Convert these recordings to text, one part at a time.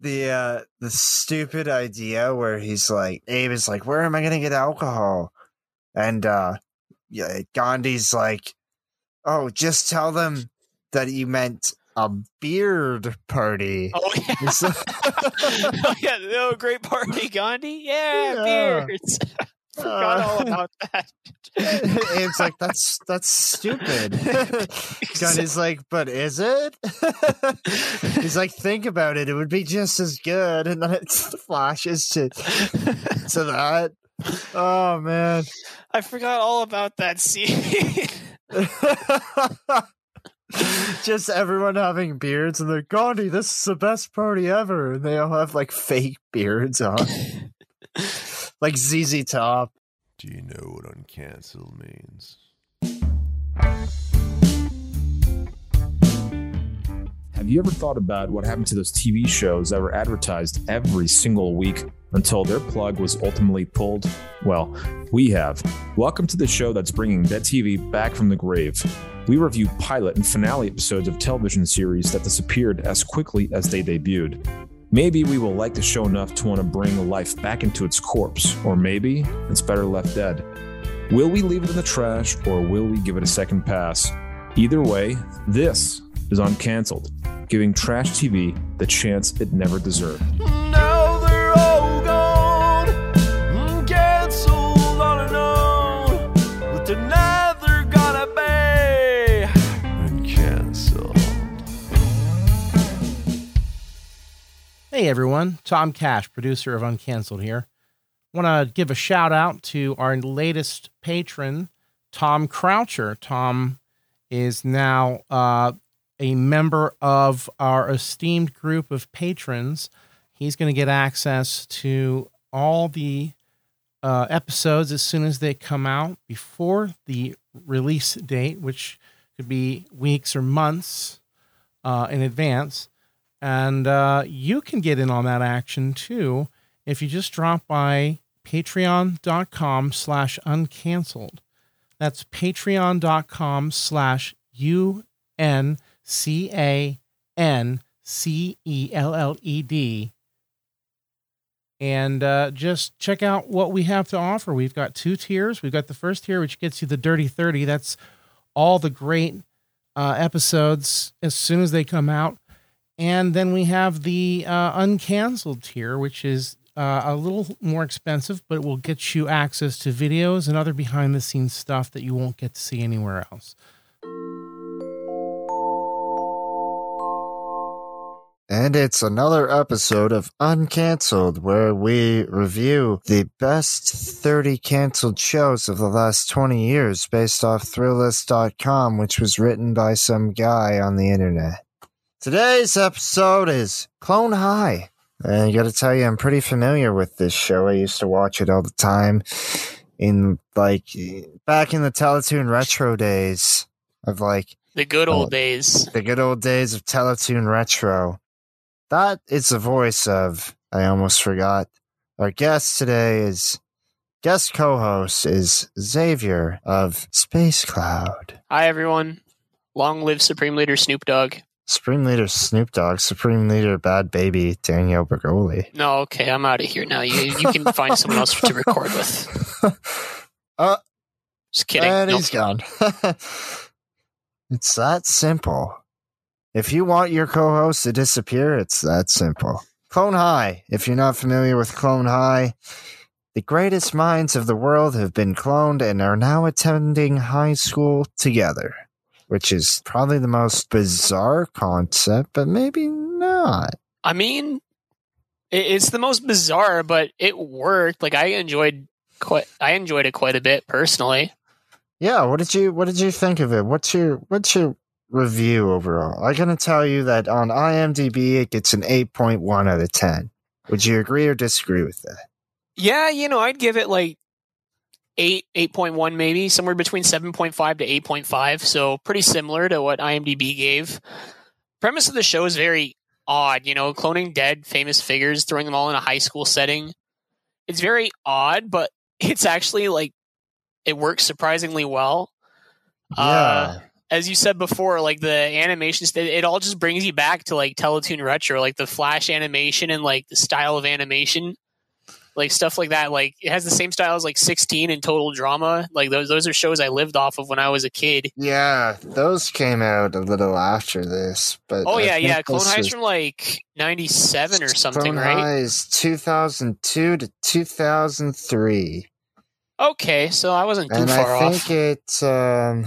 the uh the stupid idea where he's like Abe is like, Where am I gonna get alcohol? And uh yeah, Gandhi's like, Oh, just tell them that you meant a beard party. Oh yeah, oh, yeah, oh, great party, Gandhi. Yeah, Yeah. beards. Forgot all Uh, about that. Abe's like, That's that's stupid. Gandhi's like, But is it? he's like, Think about it, it would be just as good. And then it flashes to to that. Oh man. I forgot all about that scene. Just everyone having beards and they're Gandhi, this is the best party ever. And they all have like fake beards on. Like ZZ Top. Do you know what uncancel means? Have you ever thought about what happened to those TV shows that were advertised every single week until their plug was ultimately pulled? Well, we have. Welcome to the show that's bringing Dead TV back from the grave. We review pilot and finale episodes of television series that disappeared as quickly as they debuted. Maybe we will like the show enough to want to bring life back into its corpse, or maybe it's better left dead. Will we leave it in the trash, or will we give it a second pass? Either way, this is Uncancelled, giving trash TV the chance it never deserved. Everyone, Tom Cash, producer of Uncancelled here. Want to give a shout out to our latest patron, Tom Croucher. Tom is now uh, a member of our esteemed group of patrons. He's going to get access to all the uh, episodes as soon as they come out before the release date, which could be weeks or months uh, in advance and uh, you can get in on that action too if you just drop by patreon.com slash uncanceled. That's patreon.com slash u-n-c-a-n-c-e-l-l-e-d and uh, just check out what we have to offer. We've got two tiers. We've got the first tier which gets you the dirty 30 that's all the great uh, episodes as soon as they come out and then we have the uh, tier, which is uh, a little more expensive, but will get you access to videos and other behind the scenes stuff that you won't get to see anywhere else. And it's another episode of Uncancelled, where we review the best 30 canceled shows of the last 20 years based off Thrillist.com, which was written by some guy on the internet. Today's episode is Clone High. And I gotta tell you, I'm pretty familiar with this show. I used to watch it all the time in like back in the Teletoon retro days of like the good old Oh. days. the good old days of Teletoon Retro. That is the voice of, I almost forgot. Our guest today is, guest co host is Xavier of Space Cloud. Hi everyone. Long live Supreme Leader Snoop Dogg. Supreme Leader Snoop Dogg, Supreme Leader Bhad Bhabie Danielle Bregoli. No, okay, I'm out of here now. You you can find someone else to record with. uh, Just kidding. and Nope. he's gone. it's that simple. If you want your co-host to disappear, it's that simple. Clone High. If you're not familiar with Clone High, the greatest minds of the world have been cloned and are now attending high school together, which is probably the most bizarre concept, but maybe not. I mean, it's the most bizarre, but it worked. Like I enjoyed quite. I enjoyed it quite a bit personally. Yeah, what did you what did you think of it? What's your what's your review overall? I'm gonna tell you that on IMDb it gets an eight point one out of ten. Would you agree or disagree with that? Yeah, you know, I'd give it like eight, eight point one, maybe somewhere between seven point five to eight point five. So pretty similar to what IMDb gave. Premise of the show is very odd. You know, cloning dead famous figures, throwing them all in a high school setting. It's very odd, but it's actually like it works surprisingly well. Uh, as you said before, like the animation, st- it all just brings you back to like Teletoon Retro, like the flash animation and like the style of animation, like stuff like that. Like it has the same style as like 16 and Total Drama. Like those those are shows I lived off of when I was a kid. Yeah, those came out a little after this, but Oh I yeah, yeah. Clone High's from like 97 or something, Clone right? High is 2002 to 2003. Okay, so I wasn't too and far I off. think it, um,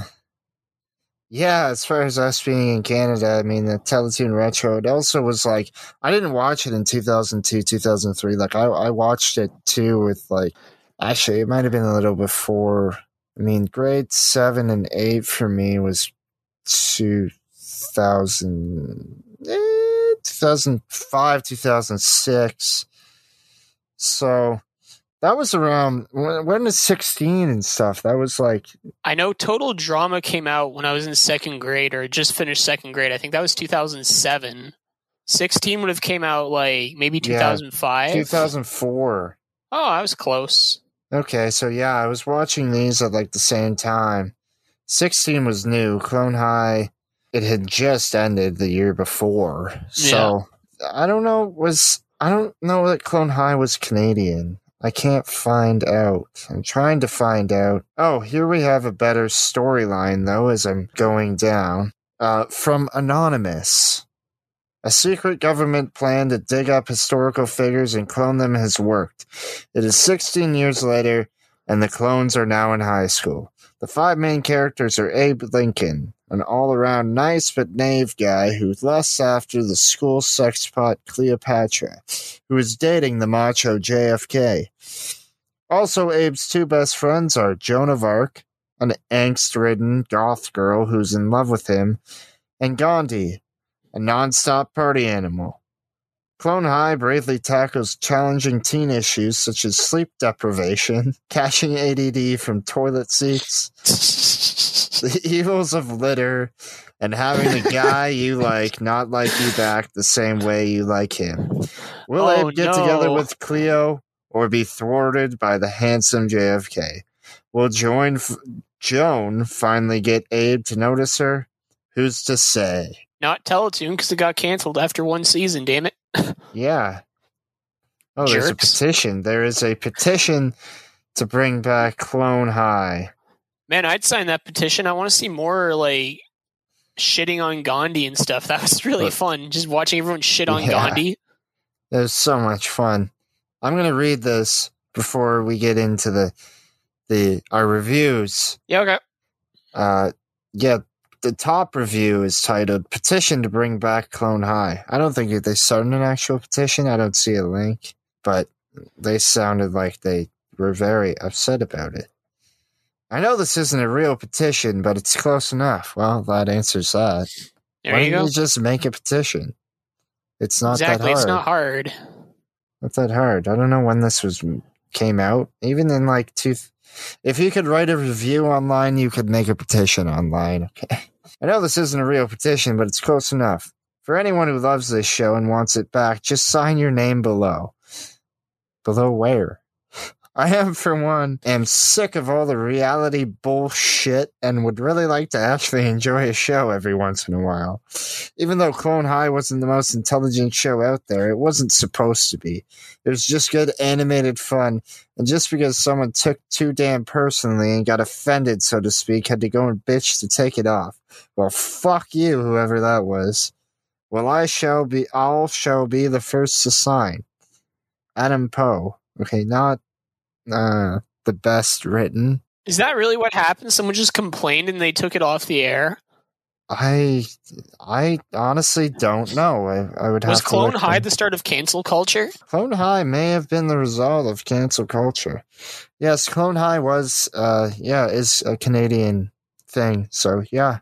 yeah, as far as us being in Canada, I mean, the Teletoon Retro, it also was like, I didn't watch it in 2002, 2003. Like, I, I watched it too with, like, actually, it might have been a little before. I mean, grade seven and eight for me was 2000, eh, 2005, 2006. So, that was around when, when was 16 and stuff. That was like, I know Total Drama came out when I was in second grade or just finished second grade. I think that was 2007. 16 would have came out like maybe Yeah, 2005. 2004. Oh, I was close. Okay, so yeah, I was watching these at like the same time. 16 was new. Clone High, it had just ended the year before. So I don't know, was I don't know that Clone High was Canadian. I can't find out. I'm trying to find out. Oh, here we have a better storyline though as I'm going down. Uh, from Anonymous. A secret government plan to dig up historical figures and clone them has worked. It is 16 years later, and the clones are now in high school. The five main characters are Abe Lincoln, an all around nice but naive guy who lusts after the school sexpot Cleopatra, who is dating the macho JFK. Also, Abe's two best friends are Joan of Arc, an angst ridden goth girl who's in love with him, and Gandhi, a non stop party animal. Clone High bravely tackles challenging teen issues such as sleep deprivation, catching ADD from toilet seats, the evils of litter, and having the guy you like not like you back the same way you like him. Will Oh, Abe get together with Cleo or be thwarted by the handsome JFK? Will Joan, f- Joan finally get Abe to notice her? Who's to say? Not Teletoon because it got canceled after one season, damn it. Yeah. Oh, there's a petition. There is a petition to bring back Clone High. Man, I'd sign that petition. I want to see more like shitting on Gandhi and stuff. That was really But- fun. Just watching everyone shit on Yeah. Gandhi. It was so much fun. I'm gonna read this before we get into the the our reviews. Yeah, okay. Uh, yeah, the top review is titled "Petition to Bring Back Clone High." I don't think they started an actual petition. I don't see a link, but they sounded like they were very upset about it. I know this isn't a real petition, but it's close enough. Well, that answers that. There Why you don't go. you just make a petition? It's not exactly. that hard. It's not hard. Not that hard. I don't know when this was came out. Even in like two, if you could write a review online, you could make a petition online. Okay. I know this isn't a real petition, but it's close enough. For anyone who loves this show and wants it back, just sign your name below. Below where? I am, for one, am sick of all the reality bullshit and would really like to actually enjoy a show every once in a while. Even though Clone High wasn't the most intelligent show out there, it wasn't supposed to be. It was just good animated fun. And just because someone took too damn personally and got offended, so to speak, had to go and bitch to take it off. Well, fuck you, whoever that was. Well, I shall be, I'll shall be the first to sign. Adam Poe. Okay, not, uh, the best written. Is that really what happened? Someone just complained and they took it off the air? I, I honestly don't know. I, I would have Was Clone High the start of cancel culture? Clone High may have been the result of cancel culture. Yes, Clone High was, uh, yeah, is a Canadian thing. So yeah,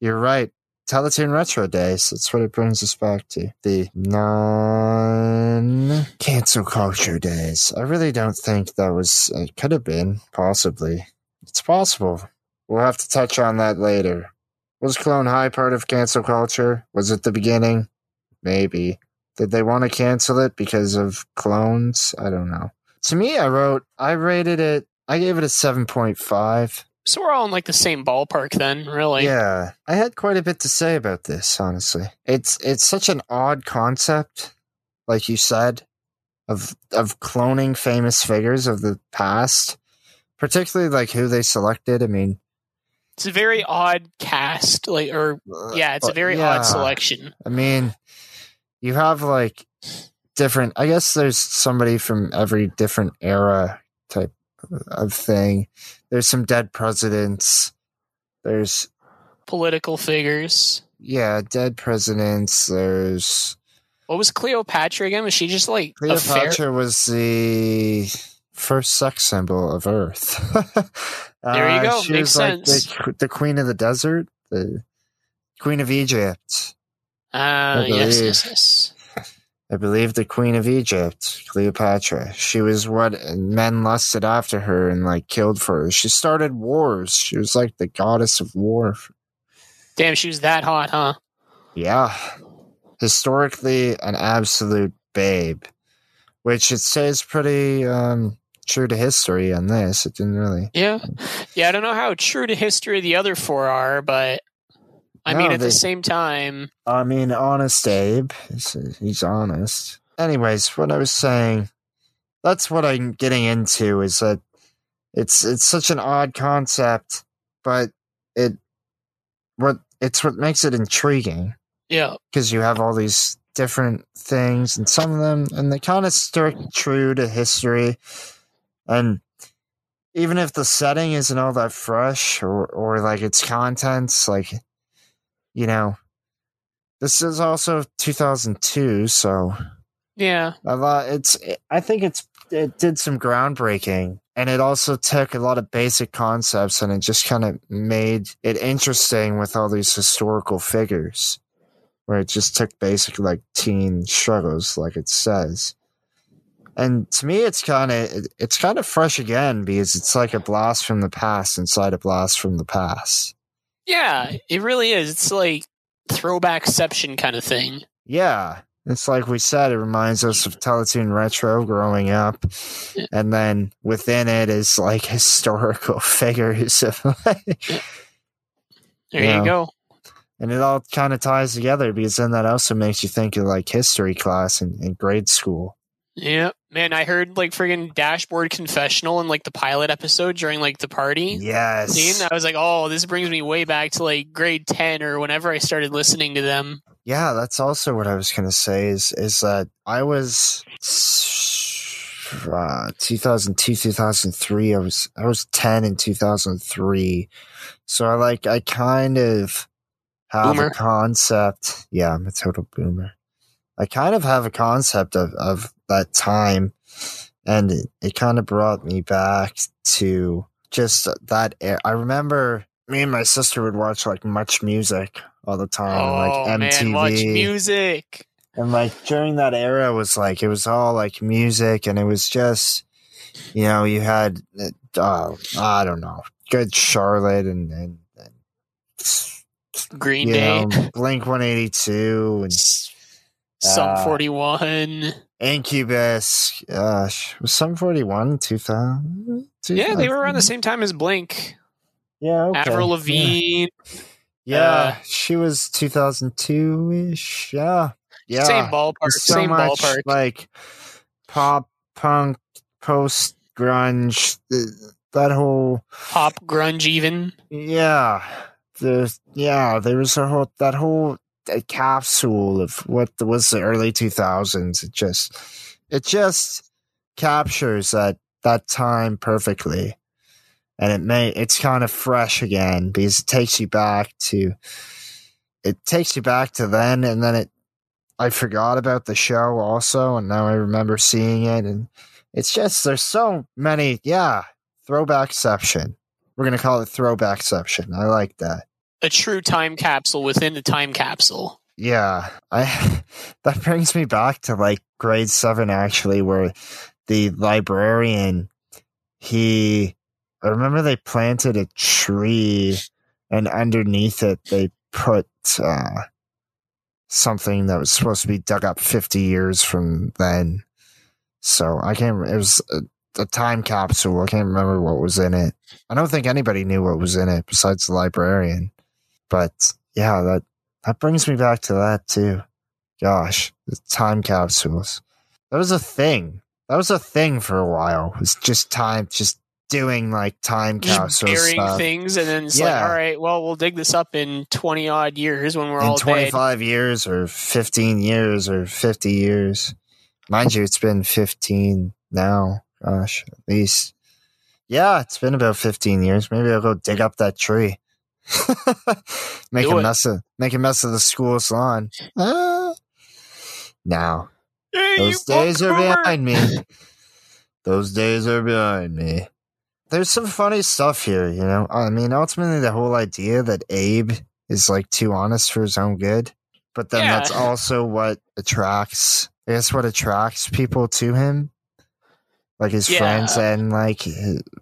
you're right. Teletoon Retro Days. That's what it brings us back to. The non cancel culture days. I really don't think that was, it could have been, possibly. It's possible. We'll have to touch on that later. Was Clone High part of cancel culture? Was it the beginning? Maybe. Did they want to cancel it because of clones? I don't know. To me, I wrote, I rated it, I gave it a 7.5. So we're all in like the same ballpark then, really. Yeah, I had quite a bit to say about this. Honestly, it's it's such an odd concept, like you said, of of cloning famous figures of the past, particularly like who they selected. I mean, It's a very odd cast, like or uh, yeah, it's a very yeah, odd selection. I mean, you have like different. I guess there's somebody from every different era type of thing. There's some dead presidents. There's Political figures. yeah, dead presidents. There's What was Cleopatra again? Was she just like? Cleopatra was the first sex symbol of Earth. There you Uh, go. She Makes was like sense. the, the queen of the desert, the queen of Egypt. Ah, I yes, yes, yes. I believe the queen of Egypt, Cleopatra. She was what men lusted after her and like killed for her. She started wars. She was like the goddess of war. Damn, she was that hot, huh? Yeah. Historically, an absolute babe, which it says pretty um, true to history on this. It didn't really. Yeah, yeah. I don't know how true to history the other four are, but I No, mean, at they- the same time, I mean, honest Abe. He's, he's honest. Anyways, what I was saying, that's what I'm getting into is that it's it's such an odd concept, but it what it's what makes it intriguing yeah, because you have all these different things, and some of them, and they kind of stick true to history, and even if the setting isn't all that fresh or or like its contents, like you know, this is also 2002, so yeah, a lot. It's I think it's it did some groundbreaking, and it also took a lot of basic concepts and it just kind of made it interesting with all these historical figures, where it just took basic like teen struggles, like it says. And to me, it's kind of it's kind of fresh again because it's like a blast from the past inside a blast from the past. Yeah. It really is. It's like throwbackception kind of thing. Yeah. It's like we said, it reminds us of Teletoon Retro growing up. Yeah. And then within it is like historical figures of like, There Yeah. you go. and it all kind of ties together because then that also makes you think of like history class in, in grade school. Yeah, man. I heard like friggin' dashboard confessional in like the pilot episode during like the party. Yes. Scene. I was like, oh, this brings me way back to like grade ten or whenever I started listening to them. Yeah, that's also what I was gonna say. Is is that I was uh, 2002, 2003. I was I was ten in 2003, so I like I kind of have Boomer. a concept. Yeah, I'm a total boomer. I kind of have a concept of of that time, and it, it kind of brought me back to just that. Era. I remember me and my sister would watch like much music all the time, oh like MTV. man, watch music. And like during that era was like it was all like music and it was just you know, you had uh I don't know, good Charlotte and and, and Green Day, know, Blink one eighty two and Sum uh, Forty One. Incubus. Gosh, was Sum forty one two thousand? Yeah, they were around the same time as Blink. Yeah, okay. Avril Yeah. Lavigne, Yeah, uh, she was two thousand two ish. Yeah, yeah. same ballpark, so same much ballpark. like pop punk post grunge that whole Pop grunge, even. yeah the yeah there was a whole that whole uh, capsule of what was the early 2000s it just it just captures that that time perfectly. And it may it's kind of fresh again because it takes you back to it takes you back to then and then it I forgot about the show also and now I remember seeing it and it's just there's so many yeah throwbackception. We're gonna call it throwbackception. I like that A true time capsule within the time capsule. yeah I that brings me back to like grade seven actually where the librarian he I remember they planted a tree and underneath it they put uh something that was supposed to be dug up 50 years from then so i can't it was uh, a time capsule. I can't remember what was in it. I don't think anybody knew what was in it besides the librarian. But yeah, that that brings me back to that too. Gosh, the time capsules. That was a thing. That was a thing for a while. It was just time, just doing like time Just capsule burying stuff. things, and then it's like, Yeah. all right, well, we'll dig this up in twenty odd years when we're in all dead. 25 years or 15 years or 50 years. Mind you, it's been 15 now. Gosh, at least. Yeah, it's been about 15 years. Maybe I'll go dig up that tree. make Do a it. mess of make a mess of the school's lawn. Ah. Now, Hey, those days are behind me. Those days are behind me. There's some funny stuff here, you know. I mean, ultimately, the whole idea that Abe is like too honest for his own good, but then Yeah. that's also what attracts. I guess what attracts people to him, like his Yeah. friends and like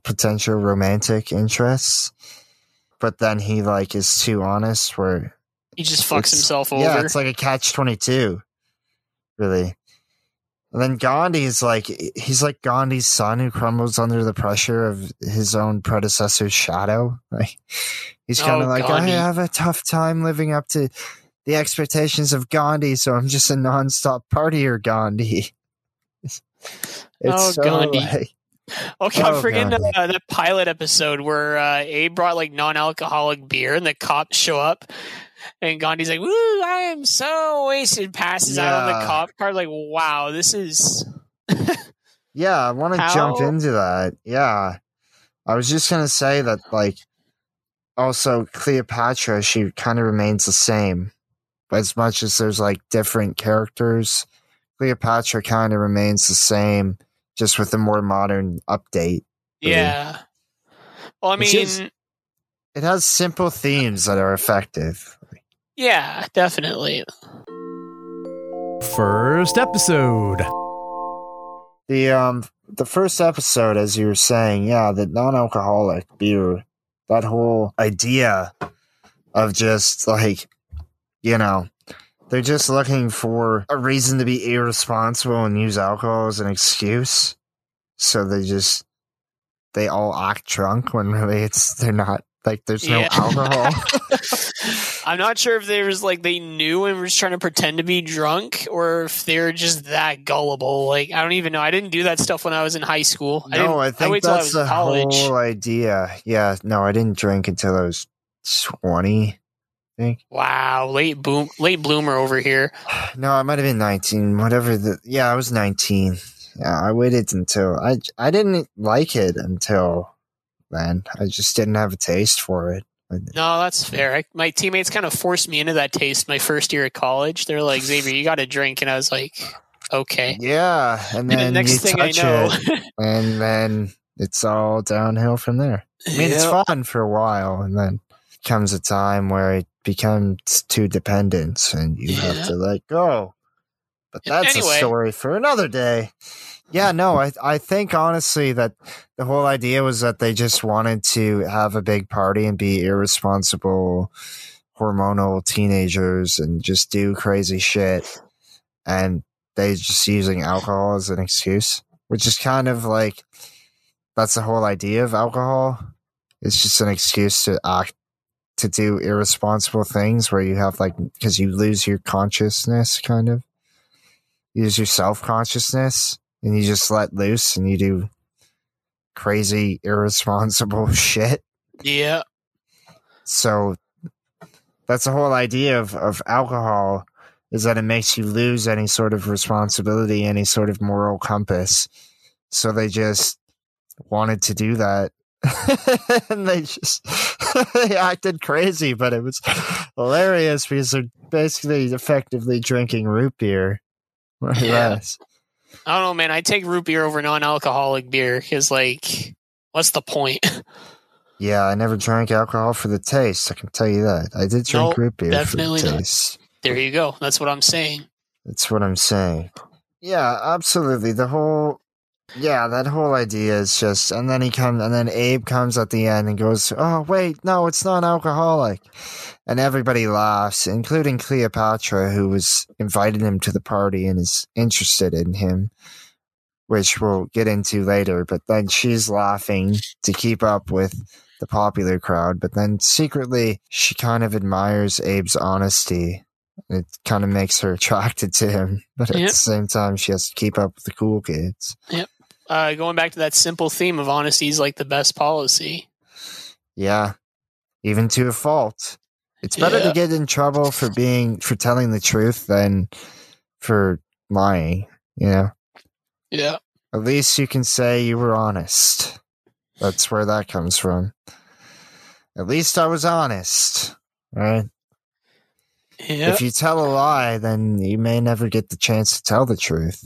potential romantic interests. But then he like is too honest, where He just fucks himself over. yeah, it's like a catch twenty two, really. And then Gandhi is like he's like Gandhi's son who crumbles under the pressure of his own predecessor's shadow. Like he's kind of Oh, like Gandhi. I have a tough time living up to the expectations of Gandhi, so I'm just a nonstop partier Gandhi. It's Oh, so, Gandhi. like- Okay, Oh, I'm forgetting God. uh, the pilot episode where uh, Abe brought like non-alcoholic beer, and the cops show up, and Gandhi's like, "Woo, I am so wasted." Passes out on the cop car. Like, wow, this is Yeah, I want to jump into that. Yeah. I was just going to say that, like, also Cleopatra, she kind of remains the same. But As much as there's, like, different characters, Cleopatra kind of remains the same, just with a more modern update. Really. yeah. Well, I mean, just- It has simple themes that are effective. yeah, definitely. First episode. The um the first episode, as you were saying, yeah, the non-alcoholic beer, that whole idea of just like, you know, they're just looking for a reason to be irresponsible and use alcohol as an excuse. So they just they all act drunk when really it's they're not like there's no Yeah. alcohol. I'm not sure if they was like they knew and were just trying to pretend to be drunk, or if they're just that gullible. Like I don't even know. I didn't do that stuff when I was in high school. I no, I think I that's was the college. whole idea. Yeah, no, I didn't drink until I was twenty. Wow, late boom, late bloomer over here. No, I might have been 19, whatever the Yeah, I was 19. Yeah, I waited until I I didn't like it until then. I just didn't have a taste for it. No, that's fair. I, my teammates kind of forced me into that taste my first year at college. They're like, Xavier, you got to drink, and I was like, okay. Yeah, and And then the next thing I know, it, and then it's all downhill from there. I mean, it's fun for a while, and then comes a time where it becomes too dependent, and you have to let go. But that's Anyway. a story for another day. Yeah, no, I I think honestly that the whole idea was that they just wanted to have a big party and be irresponsible, hormonal teenagers and just do crazy shit, and they just using alcohol as an excuse, which is kind of like that's the whole idea of alcohol. It's just an excuse to act to do irresponsible things where you have like because you lose your consciousness kind of you lose your self-consciousness and you just let loose and you do crazy irresponsible shit yeah, so that's the whole idea of, of alcohol is that it makes you lose any sort of responsibility, any sort of moral compass. So they just wanted to do that. and they just they acted crazy, but it was hilarious because they're basically effectively drinking root beer. More Yeah. I don't know, man. I take root beer over non-alcoholic beer because, like, what's the point? Yeah, I never drank alcohol for the taste. I can tell you that. I did drink Nope, root beer definitely for the not. taste. there you go. That's what I'm saying. That's what I'm saying. Yeah, absolutely. The whole, yeah, that whole idea is just, and then he comes, and then Abe comes at the end and goes, "Oh wait, no, it's not alcoholic," and everybody laughs, including Cleopatra, who was invited him to the party and is interested in him. which we'll get into later. But then she's laughing to keep up with the popular crowd. But then secretly, she kind of admires Abe's honesty. It kind of makes her attracted to him. But at Yep. the same time, she has to keep up with the cool kids. Uh, going back to that simple theme of honesty is like the best policy. Yeah, even to a fault. It's better Yeah. to get in trouble for being for telling the truth than for lying. You know, Yeah. at least you can say you were honest. That's where that comes from. At least I was honest, right? Yeah. If you tell a lie, then you may never get the chance to tell the truth.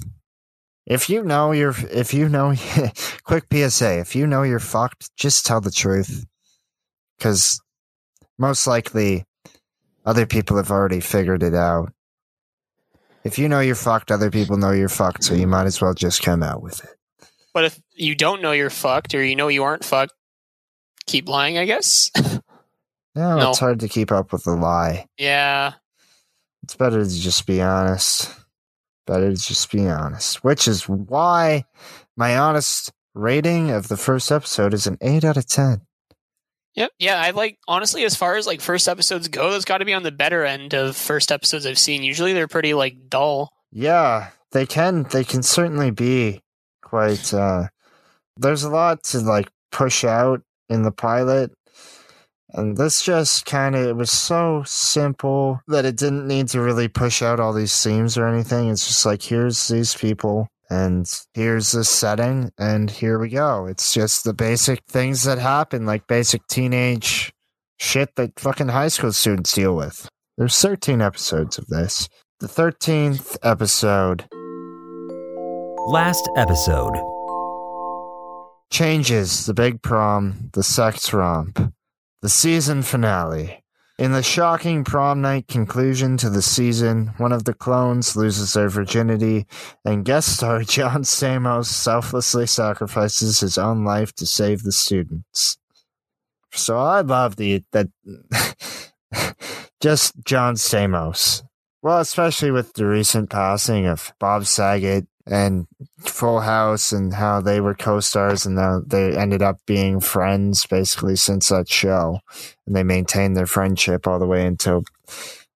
If you know you're, if you know, quick PSA, if you know you're fucked, just tell the truth. Because most likely other people have already figured it out. If you know you're fucked, other people know you're fucked, so you might as well just come out with it. But if you don't know you're fucked or you know you aren't fucked, keep lying, I guess. No, No. it's hard to keep up with the lie. yeah. It's better to just be honest. Better to just be honest. Which is why my honest rating of the first episode is an 8 out of 10. Yep. Yeah. I like, honestly, as far as like first episodes go, that's got to be on the better end of first episodes I've seen. Usually they're pretty like dull. Yeah, they can they can certainly be quite uh there's a lot to like push out in the pilot. And this just kind of it was so simple that it didn't need to really push out all these themes or anything. It's just like here's these people and here's this setting and here we go. It's just the basic things that happen like basic teenage shit that fucking high school students deal with. There's 13 episodes of this. The 13th episode Last episode. changes the big prom, the sex romp, the season finale. In the shocking prom night conclusion to the season, one of the clones loses their virginity, and guest star John Stamos selflessly sacrifices his own life to save the students. So I love the that just John Stamos. Well, especially with the recent passing of Bob Saget and Full House and how they were co-stars and they ended up being friends basically since that show, and they maintained their friendship all the way until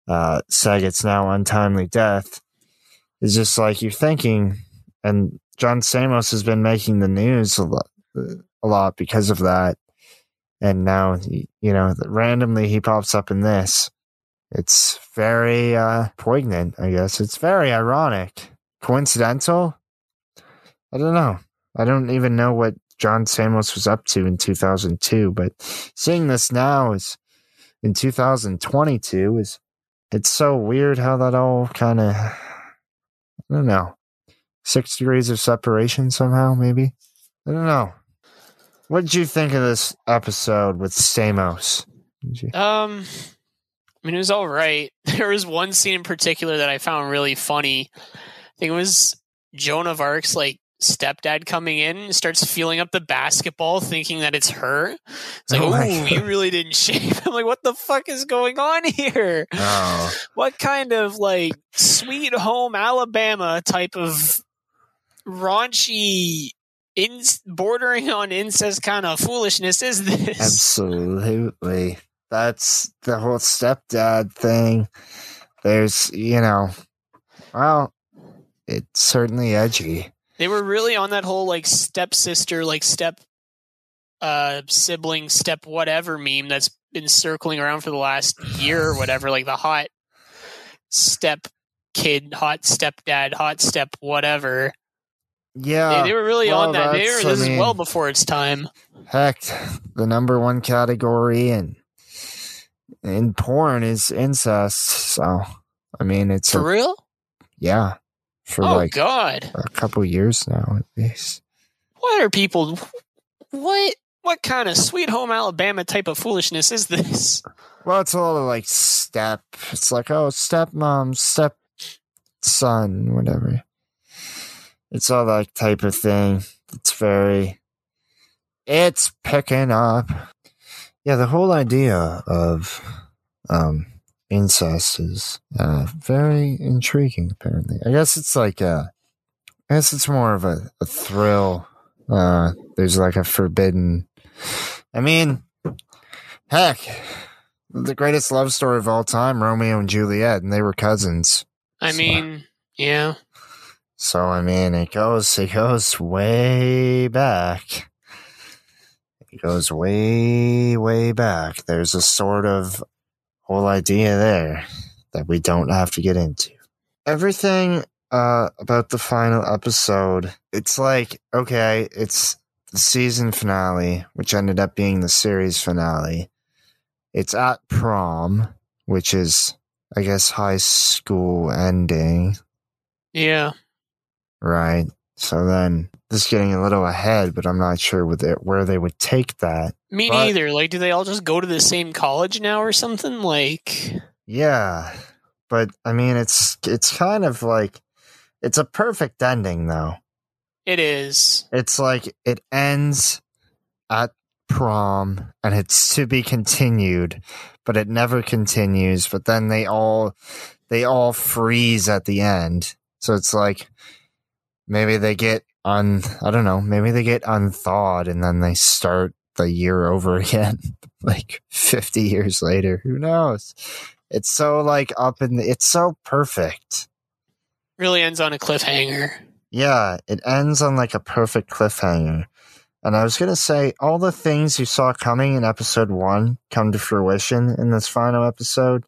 uh, Saget's now untimely death. It's just like you're thinking, and John Stamos has been making the news a lot, a lot because of that, and now you know randomly he pops up in this. It's very uh, poignant, I guess. It's very ironic coincidental? I don't know. I don't even know what John Stamos was up to in 2002, but seeing this now is in 2022 is it's so weird how that all kind of I don't know. 6 degrees of separation somehow maybe. I don't know. What did you think of this episode with Stamos? You- Um, I mean, it was all right. There was one scene in particular that I found really funny. Think it was Joan of Arc's like stepdad coming in and starts feeling up the basketball, thinking that it's her. It's like, Oh oh, you really didn't shave. I'm like, what the fuck is going on here? Oh. What kind of like sweet home Alabama type of raunchy, in bordering on incest kind of foolishness is this? Absolutely. That's the whole stepdad thing. There's, you know, well, it's certainly edgy. They were really on that whole like stepsister, like step uh sibling, step whatever meme that's been circling around for the last year or whatever, like the hot step kid, hot stepdad, hot step whatever. Yeah. they, they were really well, on that. They were, I this mean- is well before its time. Heck, the number one category in in porn is incest. So, I mean, it's For a, real? yeah, for Oh like god. a couple years now at least. What are people what what kind of sweet home Alabama type of foolishness is this? Well, it's a lot of like step. It's like oh, stepmom, step son, whatever. It's all that type of thing. It's very. It's picking up. Yeah, the whole idea of um incest is uh very intriguing. Apparently, I guess it's like uh I guess it's more of a, a thrill. Uh, there's like a forbidden. I mean, heck, the greatest love story of all time, Romeo and Juliet, and they were cousins. I So- mean, yeah. So I mean, it goes it goes way back. It goes way way back. There's a sort of whole idea there that we don't have to get into. Everything uh about the final episode, it's like okay, it's the season finale, which ended up being the series finale. It's at prom, which is I guess high school ending. Yeah. Right. So then, this is getting a little ahead, but I'm not sure with it, where they would take that. Me But- neither. Like, do they all just go to the same college now or something? Like, Yeah, but I mean, it's it's kind of like it's a perfect ending, though. it is. It's like it ends at prom, and it's to be continued, but it never continues. But then they all they all freeze at the end, so it's like maybe they get un I don't know, maybe they get unthawed, and then they start the year over again, like fifty years later. Who knows? It's so like up in the, it's so perfect. Really ends on a cliffhanger. Yeah, it ends on like a perfect cliffhanger. And I was going to say, all the things you saw coming in episode one come to fruition in this final episode.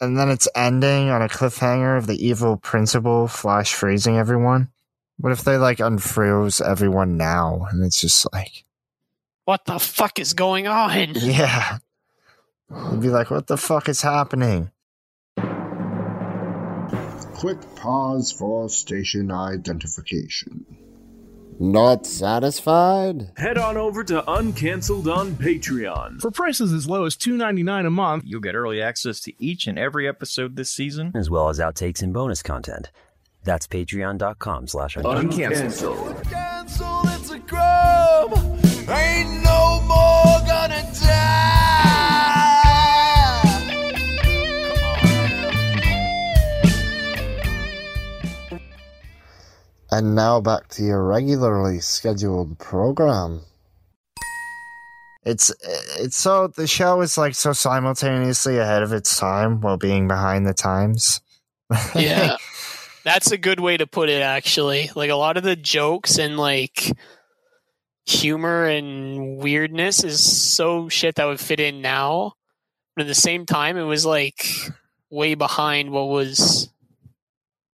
And then it's ending on a cliffhanger of the evil principal flash freezing everyone. What if they like unfroze everyone now? And it's just like, What the fuck is going on? yeah. You'd be like, what the fuck is happening? Quick pause for station identification. Not satisfied? Head on over to Uncancelled on Patreon. For prices as low as $2.99 a month, You'll get early access to each and every episode this season. as well as outtakes and bonus content. That's patreon.com slash Uncancelled. Cancel, it's a crime. Ain't no more gonna die. And now back to your regularly scheduled program. It's it's so the show is like so simultaneously ahead of its time while being behind the times. Yeah. That's a good way to put it, actually. Like, a lot of the jokes and, like, humor and weirdness is so shit that would fit in now. But at the same time, it was, like, way behind what was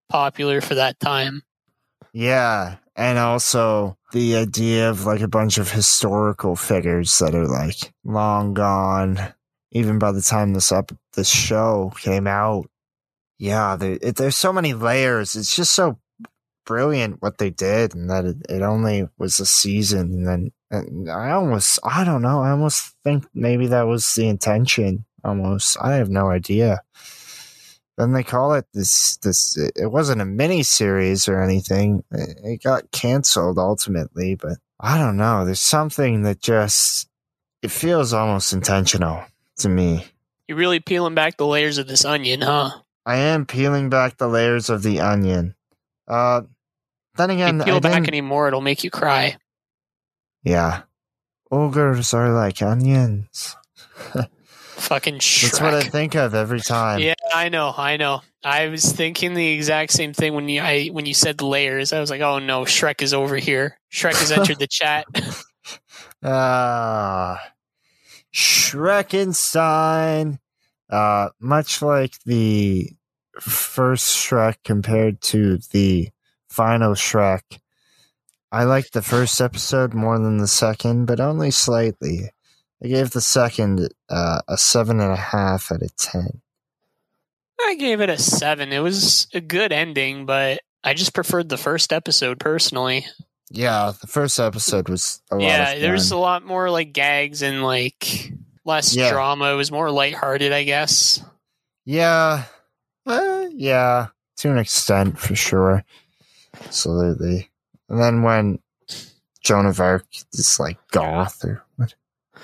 popular for that time. yeah, and also the idea of like a bunch of historical figures that are like long gone, even by the time this up this show came out. Yeah, there, it, there's so many layers. It's just so brilliant what they did, and that it, it only was a season, and then and I almost I don't know. I almost think maybe that was the intention. Almost, I have no idea. Then they call it this. This it wasn't a mini series or anything. It, it got canceled ultimately, but I don't know. There's something that just it feels almost intentional to me. You're really peeling back the layers of this onion, huh? I am peeling back the layers of the onion. Uh, then If again, you I peel back didn't- any more, it'll make you cry. yeah, ogres are like onions. Fucking Shrek. That's what I think of every time. Yeah, I know, I know. I was thinking the exact same thing when you I when you said layers. I was like, oh no, Shrek is over here. Shrek has entered the chat. Ah, Shrekenstein. Uh, much like the first Shrek compared to the final Shrek, I liked the first episode more than the second, but only slightly. I gave the second uh, a seven and a half out of ten. I gave it a seven. It was a good ending, but I just preferred the first episode personally. Yeah, the first episode was a lot yeah, there's a lot more like gags and like less Yeah. drama. It was more lighthearted, I guess. Yeah, uh, yeah, to an extent for sure. Absolutely. And then when Joan of Arc is like goth or what?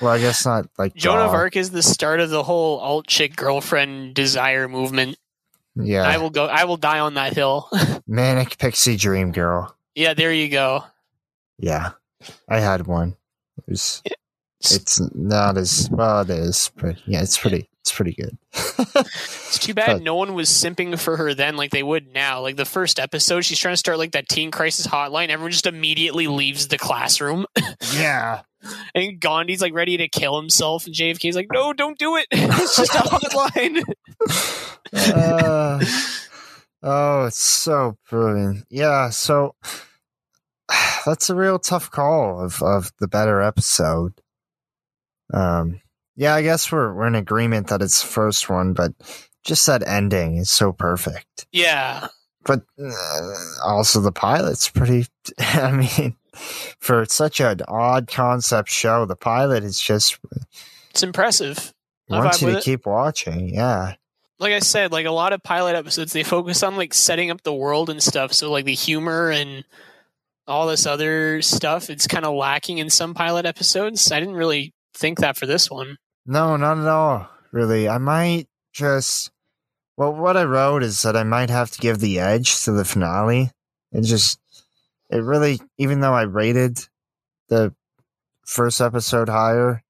Well, I guess not like Joan of. Arc is the start of the whole alt chick girlfriend desire movement. Yeah, I will go. I will die on that hill. manic pixie dream girl. Yeah, there you go. Yeah, I had one. It was, it's not as well. It is, but yeah, it's pretty. It's pretty good. It's too bad But- no one was simping for her then like they would now. Like the first episode, she's trying to start like that teen crisis hotline. Everyone just immediately leaves the classroom. yeah, and Gandhi's like ready to kill himself, and JFK's like, "No, don't do it. it's just a hotline." uh, oh, it's so brilliant. Yeah, so that's a real tough call of of the better episode. Um, yeah, I guess we're we're in agreement that it's the first one, but just that ending is so perfect. yeah, But uh, also the pilot's pretty. I mean, for such an odd concept show, the pilot is just it's impressive. I vibe you to it. keep watching. Yeah. Like I said, like a lot of pilot episodes, they focus on like setting up the world and stuff. So like the humor and all this other stuff, it's kind of lacking in some pilot episodes. I didn't really think that for this one. No, not at all. Really, I might just. Well, what I wrote is that I might have to give the edge to the finale. It just, it really, even though I rated the first episode higher,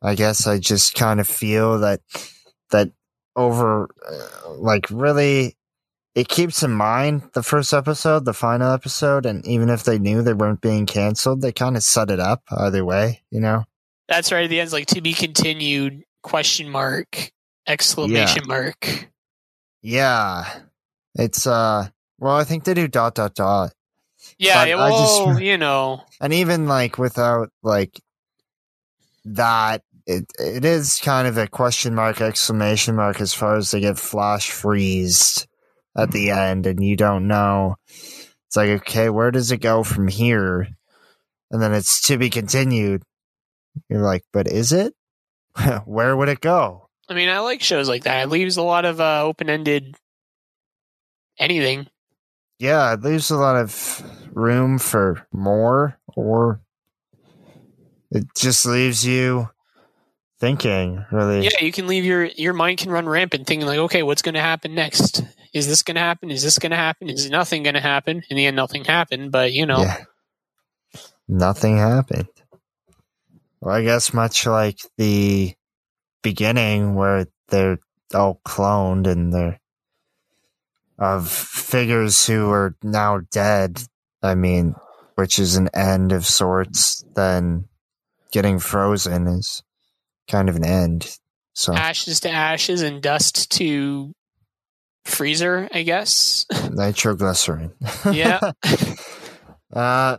I guess I just kind of feel that that over, uh, like, really, it keeps in mind the first episode, the final episode, and even if they knew they weren't being canceled, they kind of set it up either way, you know. That's right at the end, it's like to be continued question mark exclamation mark. Yeah. It's uh well I think they do dot dot dot. Yeah, But yeah, I just- you know, And even like without like that it it is kind of a question mark exclamation mark as far as they get flash freezed at the end and you don't know. It's like okay, where does it go from here? And then it's to be continued. You're like, but is it? where would it go? I mean, I like shows like that. It leaves a lot of uh, open ended anything. yeah, it leaves a lot of room for more, or it just leaves you thinking. Really, Yeah, you can leave your your mind can run rampant, thinking like, okay, what's going to happen next? Is this going to happen? Is this going to happen? Is nothing going to happen? In the end, nothing happened. But you know, Yeah. nothing happened. Well, I guess much like the beginning, where they're all cloned and they're of figures who are now dead. I mean, which is an end of sorts. Then getting frozen is kind of an end. So ashes to ashes and dust to freezer, I guess. nitroglycerin. Yeah. uh,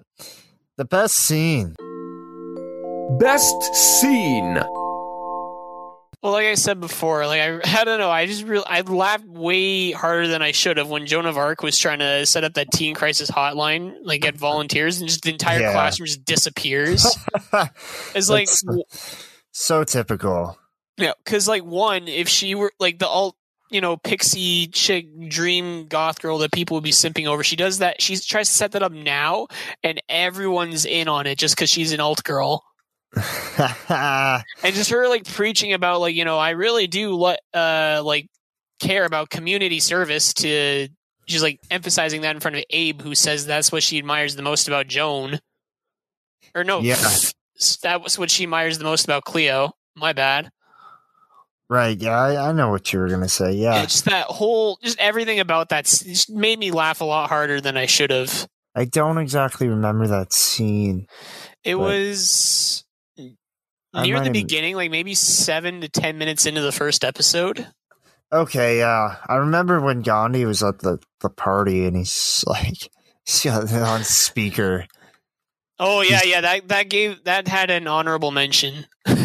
the best scene. Best scene. Well, like I said before, like I, I don't know, I just really I laughed way harder than I should have when Joan of Arc was trying to set up that teen crisis hotline, like get volunteers, and just the entire Yeah. classroom just disappears. It's like, That's so typical. yeah, because like one, if she were like the alt, you know, pixie chick dream goth girl that people would be simping over, she does that. She tries to set that up now, and everyone's in on it just because she's an alt girl. and just her like preaching about like you know I really do let uh like care about community service to she's like emphasizing that in front of Abe who says that's what she admires the most about Joan or no Yeah. that was what she admires the most about Cleo my bad right. Yeah, I, I know what you were gonna say. yeah. Yeah, just that whole just everything about that just made me laugh a lot harder than I should have I don't exactly remember that scene. it But- was near the beginning like maybe 7 to 10 minutes into the first episode Okay, yeah, I remember when Gandhi was at the the party and he's like, he's got it on speaker. Oh yeah, yeah. That that gave that had an honorable mention.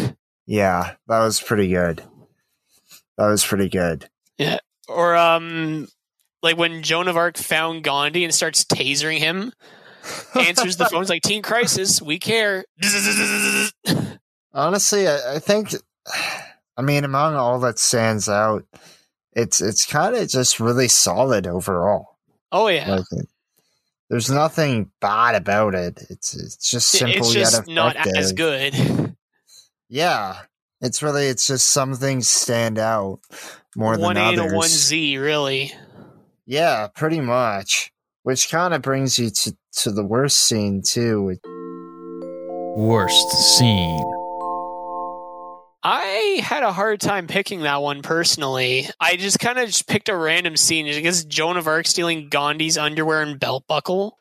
Yeah, that was pretty good. That was pretty good. Yeah, or um, like when Joan of Arc found Gandhi and starts tasering him, answers the phone's like "Teen Crisis, we care." Honestly, I, I think, I mean, among all that stands out, it's it's kind of just really solid overall. Oh yeah, Like, it, there's nothing bad about it. It's it's just simple it's yet just not as good. Yeah, it's really it's just some things stand out more than One than A others. to one Z, really. Yeah, pretty much. Which kind of brings you to, to the worst scene, too. Worst scene. I had a hard time picking that one personally. I just kind of just picked a random scene. I guess Joan of Arc stealing Gandhi's underwear and belt buckle.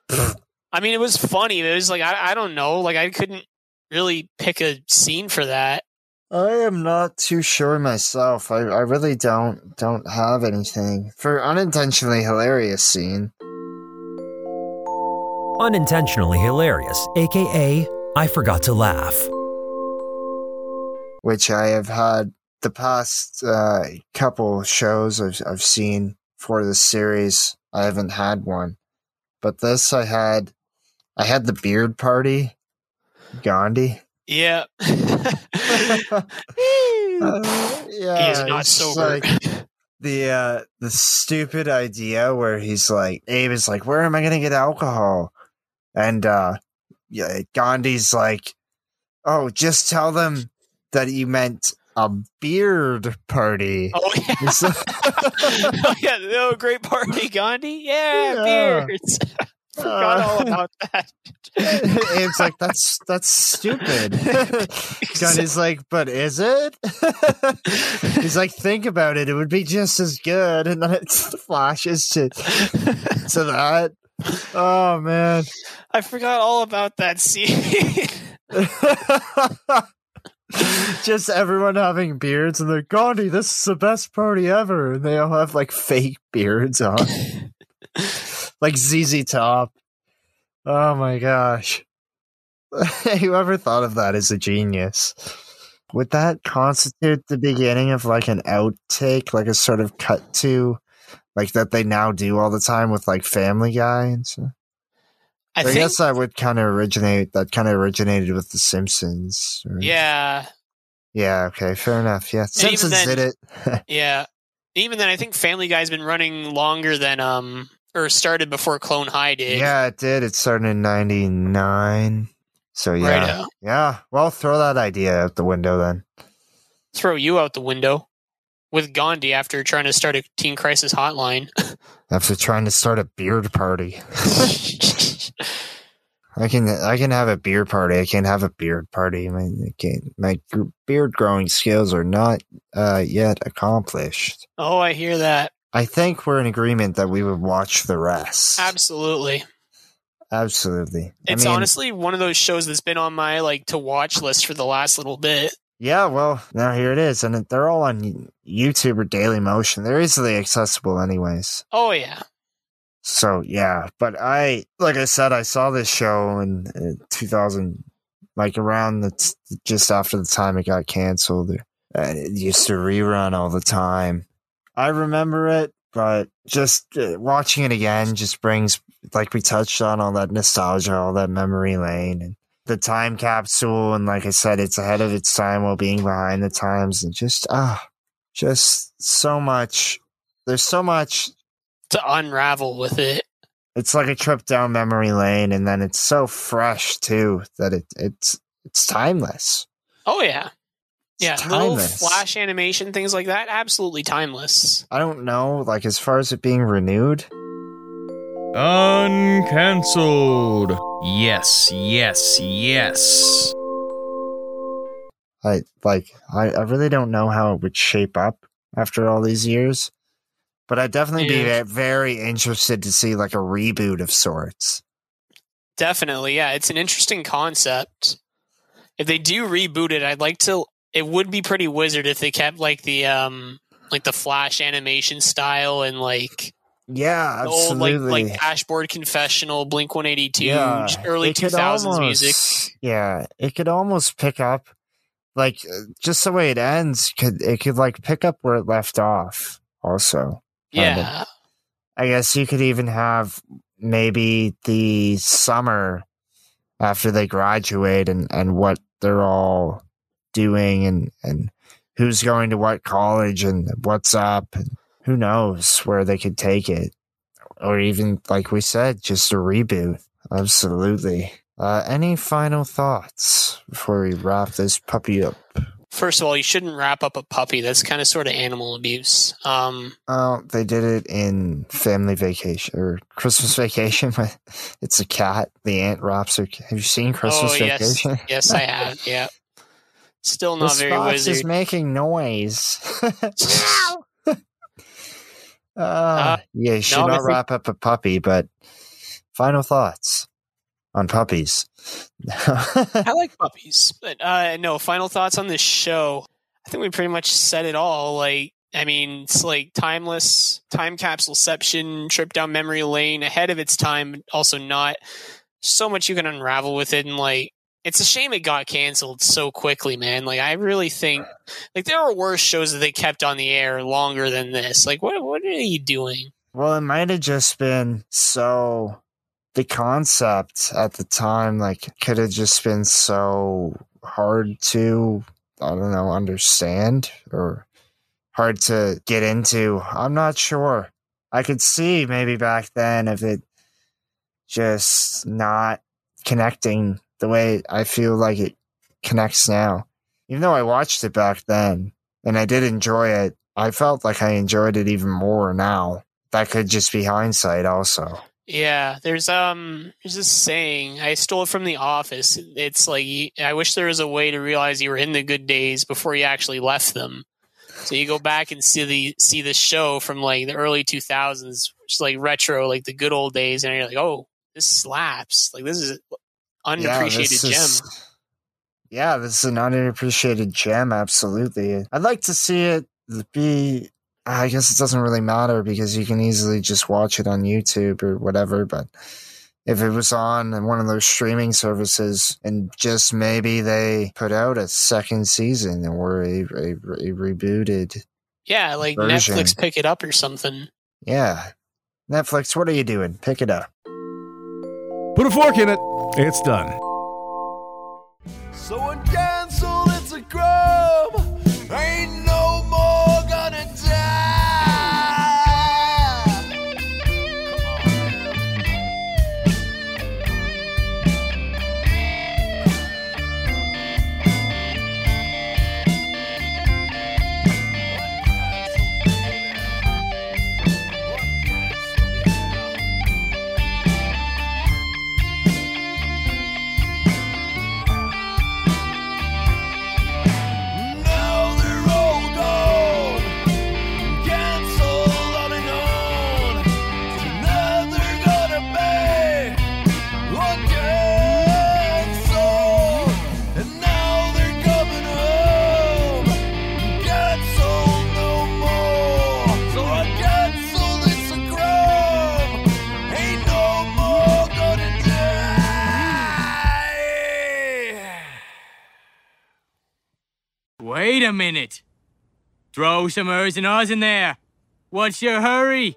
I mean, it was funny. It was like I, I don't know. Like I couldn't really pick a scene for that. I am not too sure myself. I, I really don't don't have anything for unintentionally hilarious scene. Unintentionally hilarious, aka I forgot to laugh. Which I have had the past uh, couple shows I've, I've seen for this series. I haven't had one, but this I had. I had the beard party, Gandhi. Yeah. Uh, yeah, He's not sober. like the uh, the stupid idea where he's like, Abe is like, where am I gonna get alcohol? And uh, yeah, Gandhi's like, oh, just tell them that you meant a beard party. Oh yeah. It's oh yeah. Oh, great party, Gandhi. Yeah, Yeah. beards. Forgot all Uh, about that. Abe's like, that's that's stupid. Gandhi's like, but is it? He's like, think about it. It would be just as good. And then it flashes to to that. Oh man. I forgot all about that scene. Just everyone having beards and they're Gandhi, this is the best party ever. And they all have like fake beards on. like ZZ Top. Oh my gosh. Whoever thought of that is a genius. Would that constitute the beginning of like an outtake, like a sort of cut to, like that they now do all the time with like Family Guy and stuff? I I, think. guess that would kind of originate. That kind of originated with The Simpsons. or- yeah. Yeah. Okay. Fair enough. Yeah. even Simpsons then- did it. Yeah. Even then, I think Family Guy's been running longer than um or started before Clone High did. yeah, it did. It started in '99. So yeah, Righto. yeah. Well, throw that idea out the window then. Throw you out the window with Gandhi after trying to start a teen crisis hotline. After trying to start a beard party, I can I can have a beard party. I can't have a beard party. My my beard growing skills are not uh, yet accomplished. oh, I hear that. I think we're in agreement that we would watch the rest. Absolutely. Absolutely. It's I mean, honestly one of those shows that's been on my like to watch list for the last little bit. Yeah, well, now here it is, and they're all on YouTube or Daily Motion. They're easily accessible, anyways. Oh yeah. So yeah, but I, like I said, I saw this show in uh, 2000, like around the just after the time it got canceled. And it used to rerun all the time. I remember it, but just uh, watching it again just brings, like we touched on, all that nostalgia, all that memory lane, and the time capsule. And like I said, it's ahead of its time while being behind the times, and just ah, just so much. There's so much To unravel with it. it's like a trip down memory lane and then it's so fresh too that it it's it's timeless Oh yeah. Yeah, It's little flash animation, things like that, absolutely timeless. i don't know like as far as it being renewed Uncancelled. Yes, yes, yes. i like I, I really don't know how it would shape up after all these years but i'd definitely Yeah. be very interested to see like a reboot of sorts Definitely, yeah. It's an interesting concept. If they do reboot it, I'd like to it would be pretty wizard if they kept like the um like the flash animation style and like yeah the old like absolutely like dashboard confessional blink 182 Yeah, early it could 2000s almost- music Yeah, it could almost pick up, like uh, just the way it ends. Could it could like pick up where it left off? Also, yeah. I guess you could even have maybe the summer after they graduate and and what they're all doing and and who's going to what college and what's up and who knows where they could take it. Or even like we said just a reboot. Absolutely. Uh any final thoughts before we wrap this puppy up first of all, you shouldn't wrap up a puppy. That's kind of sort of animal abuse. Um, Oh, they did it in Family Vacation or Christmas Vacation. It's a cat. The aunt wraps her. Have you seen Christmas oh yes, Vacation? yes, I have. Yeah, still not this very box wizard. is making noise. uh, yeah, you should no, not wrap up a puppy. But final thoughts on puppies. I like puppies, but uh, no. Final thoughts on this show. I think we pretty much said it all. Like, I mean, it's like timeless, time capsuleception, trip down memory lane, ahead of its time, but also not. So much you can unravel with it, and like, it's a shame it got canceled so quickly, man. Like, I really think like there are worse shows that they kept on the air longer than this. Like, what what are you doing? Well, it might have just been so. The concept at the time, like, could have just been so hard to, I don't know, understand or hard to get into. I'm not sure. I could see maybe back then if it just not connecting the way I feel like it connects now. Even though I watched it back then and I did enjoy it, I felt like I enjoyed it even more now. That could just be hindsight, also. Yeah, there's um there's this saying I stole it from the office. It's like I wish there was a way to realize you were in the good days before you actually left them. So you go back and see the see the show from like the early 2000s, which like retro, like the good old days, and you're like, oh, this slaps. Like this is an unappreciated this gem. is- yeah, this is an unappreciated gem. Absolutely. I'd like to see it be. I guess it doesn't really matter because you can easily just watch it on YouTube or whatever. But if it was on one of those streaming services and just maybe they put out a second season or a, a, a rebooted, Yeah, like version. Netflix pick it up or something. yeah. Netflix, what are you doing? Pick it up. Put a fork in it. It's done. So uncancelled, Wait a minute. Throw some ers and ahs in there. What's your hurry?